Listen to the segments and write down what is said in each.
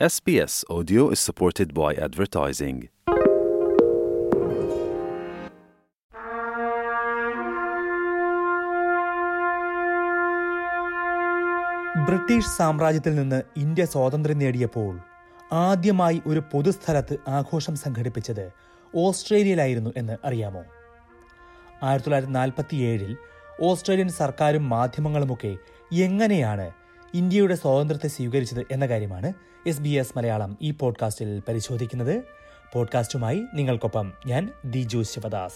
SBS Audio is supported by advertising. British സാമ്രാജ്യത്തിൽ നിന്ന് India സ്വാതന്ത്ര്യം നേടിയപ്പോൾ ആദ്യമായി ഒരു പൊതുസ്ഥലത്ത് ആഘോഷം സംഘടിപ്പിച്ചത് ഓസ്ട്രേലിയയിലായിരുന്നു എന്ന് അറിയാമോ ആയിരത്തി തൊള്ളായിരത്തി നാൽപ്പത്തിയേഴിൽ ഓസ്ട്രേലിയൻ സർക്കാരും മാധ്യമങ്ങളുമൊക്കെ എങ്ങനെയാണ് ഇന്ത്യയുടെ സ്വാതന്ത്ര്യത്തെ സ്വീകരിച്ചത് എന്ന കാര്യമാണ് എസ് ബി എസ് മലയാളം ഈ പോഡ്കാസ്റ്റിൽ പരിശോധിക്കുന്നത്. പോഡ്കാസ്റ്റുമായി നിങ്ങൾക്കൊപ്പം ഞാൻ ദിജു ശിവദാസ്.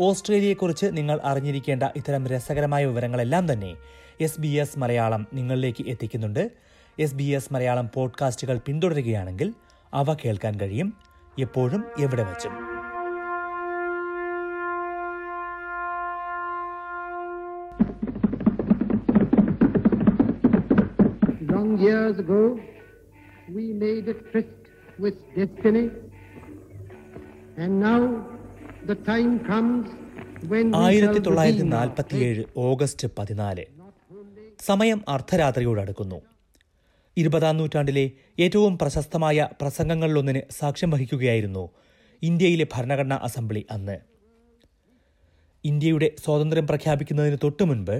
ഓസ്ട്രേലിയയെക്കുറിച്ച് നിങ്ങൾ അറിഞ്ഞിരിക്കേണ്ട ഇത്തരം രസകരമായ വിവരങ്ങളെല്ലാം തന്നെ എസ് ബി എസ് മലയാളം നിങ്ങളിലേക്ക് എത്തിക്കുന്നുണ്ട്. എസ് ബി എസ് മലയാളം പോഡ്കാസ്റ്റുകൾ പിന്തുടരുകയാണെങ്കിൽ അവ കേൾക്കാൻ കഴിയും. എപ്പോഴും എവിടെ വച്ചും. Long years ago, we made a tryst with destiny, and now the time comes when we ആയിരത്തി തൊള്ളായിരത്തി നാൽപ്പത്തിയേഴ് ഓഗസ്റ്റ് പതിനാല്. സമയം അർദ്ധരാത്രിയോടടുക്കുന്നു ഇരുപതാം നൂറ്റാണ്ടിലെ ഏറ്റവും പ്രശസ്തമായ പ്രസംഗങ്ങളിലൊന്നിന് സാക്ഷ്യം വഹിക്കുകയായിരുന്നു ഇന്ത്യയിലെ ഭരണഘടനാ അസംബ്ലി അന്ന്. ഇന്ത്യയുടെ സ്വാതന്ത്ര്യം പ്രഖ്യാപിക്കുന്നതിന് തൊട്ടു മുൻപ്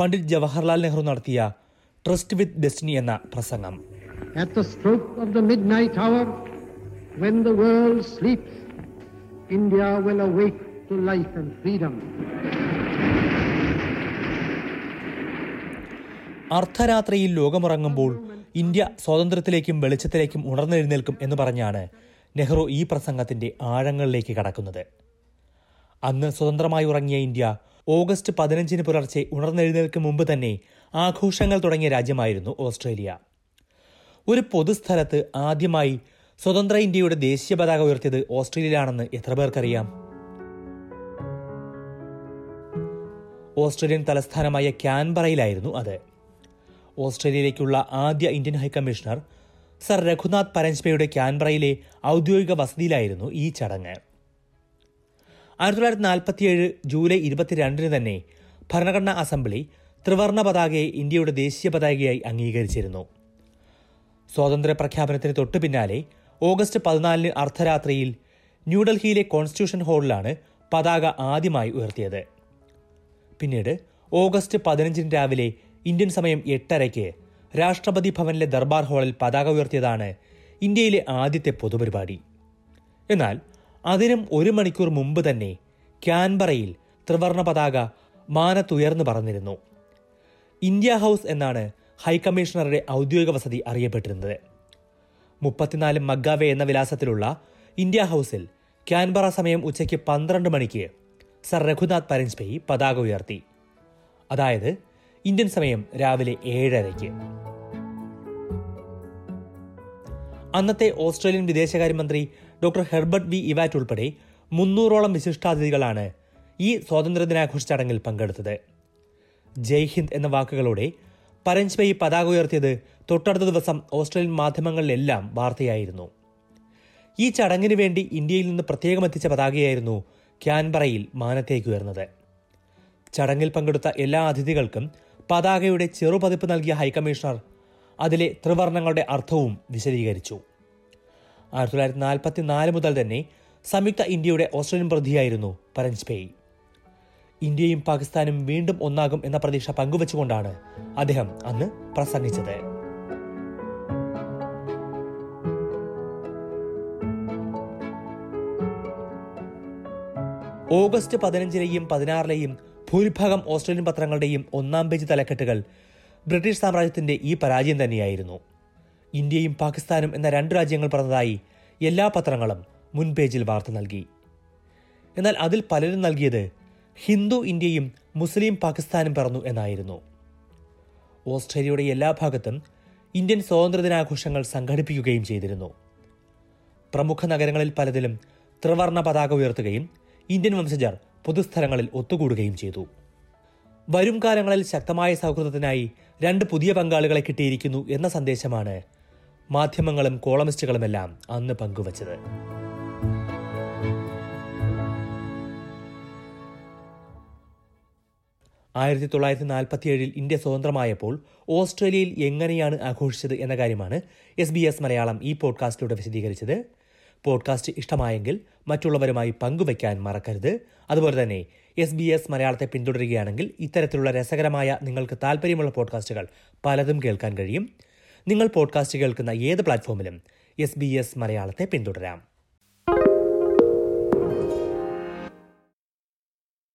പണ്ഡിറ്റ് ജവഹർലാൽ നെഹ്റു നടത്തിയ ട്രസ്റ്റ് വിത്ത് ഡെസ്റ്റിനി എന്ന പ്രസംഗം At the stroke of the midnight hour, when the world sleeps, India will awake to life and freedom. അർദ്ധരാത്രിയിൽ ലോകമുറങ്ങുമ്പോൾ ഇന്ത്യ സ്വാതന്ത്ര്യത്തിലേക്കും വെളിച്ചത്തിലേക്കും ഉണർന്നെഴുന്നേൽക്കും എന്ന് പറഞ്ഞാണ് നെഹ്റു ഈ പ്രസംഗത്തിന്റെ ആഴങ്ങളിലേക്ക് കടക്കുന്നത് അന്ന് സ്വതന്ത്രമായി ഉറങ്ങിയ ഇന്ത്യ ഓഗസ്റ്റ് പതിനഞ്ചിന് പുലർച്ചെ ഉണർന്നെഴുന്നേൽക്കും മുമ്പ് തന്നെ ആഘോഷങ്ങൾ തുടങ്ങിയ രാജ്യമായിരുന്നു ഓസ്ട്രേലിയ. ഒരു പൊതുസ്ഥലത്ത് ആദ്യമായി സ്വതന്ത്ര ഇന്ത്യയുടെ ദേശീയ പതാക ഉയർത്തിയത് ഓസ്ട്രേലിയയിലാണെന്ന് എത്ര പേർക്കറിയാം? ഓസ്ട്രേലിയൻ തലസ്ഥാനമായ ക്യാൻബറയിലായിരുന്നു അത്. ഓസ്ട്രേലിയയിലേക്കുള്ള ആദ്യ Indian high commissioner sir Raghunath പരഞ്ച്പയുടെ ക്യാൻബറയിലെ ഔദ്യോഗിക വസതിയിലായിരുന്നു ഈ ചടങ്ങ്. ആയിരത്തി തൊള്ളായിരത്തി നാൽപ്പത്തിയേഴ് ജൂലൈ ഇരുപത്തിരണ്ടിന് തന്നെ ഭരണഘടനാ അസംബ്ലി ത്രിവർണ പതാകയെ ഇന്ത്യയുടെ ദേശീയ പതാകയായി അംഗീകരിച്ചിരുന്നു. സ്വാതന്ത്ര്യ പ്രഖ്യാപനത്തിന് തൊട്ടു പിന്നാലെ ഓഗസ്റ്റ് പതിനാലിന് അർദ്ധരാത്രിയിൽ ന്യൂഡൽഹിയിലെ കോൺസ്റ്റിറ്റ്യൂഷൻ ഹാളിലാണ് പതാക ആദ്യമായി ഉയർത്തിയത്. പിന്നീട് ഓഗസ്റ്റ് പതിനഞ്ചിന് രാവിലെ ഇന്ത്യൻ സമയം എട്ടരയ്ക്ക് രാഷ്ട്രപതി ഭവനിലെ ദർബാർ ഹാളിൽ പതാക ഉയർത്തിയതാണ് ഇന്ത്യയിലെ ആദ്യത്തെ പൊതുപരിപാടി. എന്നാൽ അതിനും ഒരു മണിക്കൂർ മുമ്പ് തന്നെ ക്യാൻബറയിൽ ത്രിവർണ പതാക മാനത്തുയർന്നു പറന്നിരുന്നു. ഇന്ത്യ ഹൗസ് എന്നാണ് ഹൈക്കമ്മീഷണറുടെ ഔദ്യോഗിക വസതി അറിയപ്പെട്ടിരുന്നത്. മുപ്പത്തിനാല് മഗ്ഗാവേ എന്ന വിലാസത്തിലുള്ള ഇന്ത്യ ഹൗസിൽ ക്യാൻബറ സമയം ഉച്ചയ്ക്ക് പന്ത്രണ്ട് മണിക്ക് സർ രഘുനാഥ് പരഞ്ജ്പേയി പതാക ഉയർത്തി. അതായത് ഇന്ത്യൻ സമയം രാവിലെ ഏഴരയ്ക്ക്. അന്നത്തെ ഓസ്ട്രേലിയൻ വിദേശകാര്യമന്ത്രി ഡോക്ടർ ഹെർബർട്ട് വി ഇവാറ്റ് ഉൾപ്പെടെ മുന്നൂറോളം വിശിഷ്ടാതിഥികളാണ് ഈ സ്വാതന്ത്ര്യദിനാഘോഷ ചടങ്ങിൽ പങ്കെടുത്തത്. ജയ് ഹിന്ദ് എന്ന വാക്കുകളോടെ പരഞ്ച്പേയി പതാക ഉയർത്തിയത് തൊട്ടടുത്ത ദിവസം ഓസ്ട്രേലിയൻ മാധ്യമങ്ങളിലെല്ലാം വാർത്തയായിരുന്നു. ഈ ചടങ്ങിന് വേണ്ടി ഇന്ത്യയിൽ നിന്ന് പ്രത്യേകം എത്തിച്ച പതാകയായിരുന്നു ക്യാൻബറയിൽ മാനത്തേക്ക് ഉയർന്നത്. ചടങ്ങിൽ പങ്കെടുത്ത എല്ലാ അതിഥികൾക്കും പതാകയുടെ ചെറുപതിപ്പ് നൽകിയ ഹൈക്കമ്മീഷണർ അതിലെ ത്രിവർണങ്ങളുടെ അർത്ഥവും വിശദീകരിച്ചു. ആയിരത്തി തൊള്ളായിരത്തി നാൽപ്പത്തി നാല് മുതൽ തന്നെ സംയുക്ത ഇന്ത്യയുടെ ഓസ്ട്രേലിയൻ പ്രതിയായിരുന്നു പരഞ്ജ്പേയി ഇന്ത്യയും പാകിസ്ഥാനും വീണ്ടും ഒന്നാകും എന്ന പ്രതീക്ഷ പങ്കുവച്ചുകൊണ്ടാണ് അദ്ദേഹം അന്ന് പ്രസംഗിച്ചത്. ഓഗസ്റ്റ് പതിനഞ്ചിലെയും പതിനാറിലെയും ഭൂരിഭാഗം ഓസ്ട്രേലിയൻ പത്രങ്ങളുടെയും ഒന്നാം പേജ് തലക്കെട്ടുകൾ ബ്രിട്ടീഷ് സാമ്രാജ്യത്തിന്റെ ഈ പരാജയം തന്നെയായിരുന്നു. ഇന്ത്യയും പാകിസ്ഥാനും എന്ന രണ്ട് രാജ്യങ്ങൾ പറഞ്ഞതായി എല്ലാ പത്രങ്ങളും മുൻപേജിൽ വാർത്ത നൽകി. എന്നാൽ അതിൽ പലരും നൽകിയത് ഹിന്ദു ഇന്ത്യയും മുസ്ലിം പാകിസ്ഥാനും പറഞ്ഞു എന്നായിരുന്നു. ഓസ്ട്രേലിയയുടെ എല്ലാ ഭാഗത്തും ഇന്ത്യൻ സ്വാതന്ത്ര്യദിനാഘോഷങ്ങൾ സംഘടിപ്പിക്കുകയും ചെയ്തിരുന്നു. പ്രമുഖ നഗരങ്ങളിൽ പലതിലും ത്രിവർണ പതാക ഉയർത്തുകയും ഇന്ത്യൻ വംശജർ പൊതുസ്ഥലങ്ങളിൽ ഒത്തുകൂടുകയും ചെയ്തു. വരും കാലങ്ങളിൽ ശക്തമായ സൗഹൃദത്തിനായി രണ്ട് പുതിയ പങ്കാളികളെ കിട്ടിയിരിക്കുന്നു എന്ന സന്ദേശമാണ് മാധ്യമങ്ങളും കോളമിസ്റ്റുകളുമെല്ലാം അന്ന് പങ്കുവച്ചത്. ആയിരത്തി തൊള്ളായിരത്തി നാൽപ്പത്തിയേഴിൽ ഇന്ത്യ സ്വതന്ത്രമായപ്പോൾ ഓസ്ട്രേലിയയിൽ എങ്ങനെയാണ് ആഘോഷിച്ചത് എന്ന കാര്യമാണ് എസ് ബി എസ് മലയാളം ഈ പോഡ്കാസ്റ്റിലൂടെ വിശദീകരിച്ചത്. പോഡ്കാസ്റ്റ് ഇഷ്ടമായെങ്കിൽ മറ്റുള്ളവരുമായി പങ്കുവയ്ക്കാൻ മറക്കരുത്. അതുപോലെ തന്നെ എസ് ബി എസ് മലയാളത്തെ പിന്തുടരുകയാണെങ്കിൽ ഇത്തരത്തിലുള്ള രസകരമായ നിങ്ങൾക്ക് താല്പര്യമുള്ള പോഡ്കാസ്റ്റുകൾ പലതും കേൾക്കാൻ കഴിയും. നിങ്ങൾ പോഡ്കാസ്റ്റ് കേൾക്കുന്ന ഏത് പ്ലാറ്റ്ഫോമിലും എസ് ബി എസ് മലയാളത്തെ പിന്തുടരാം.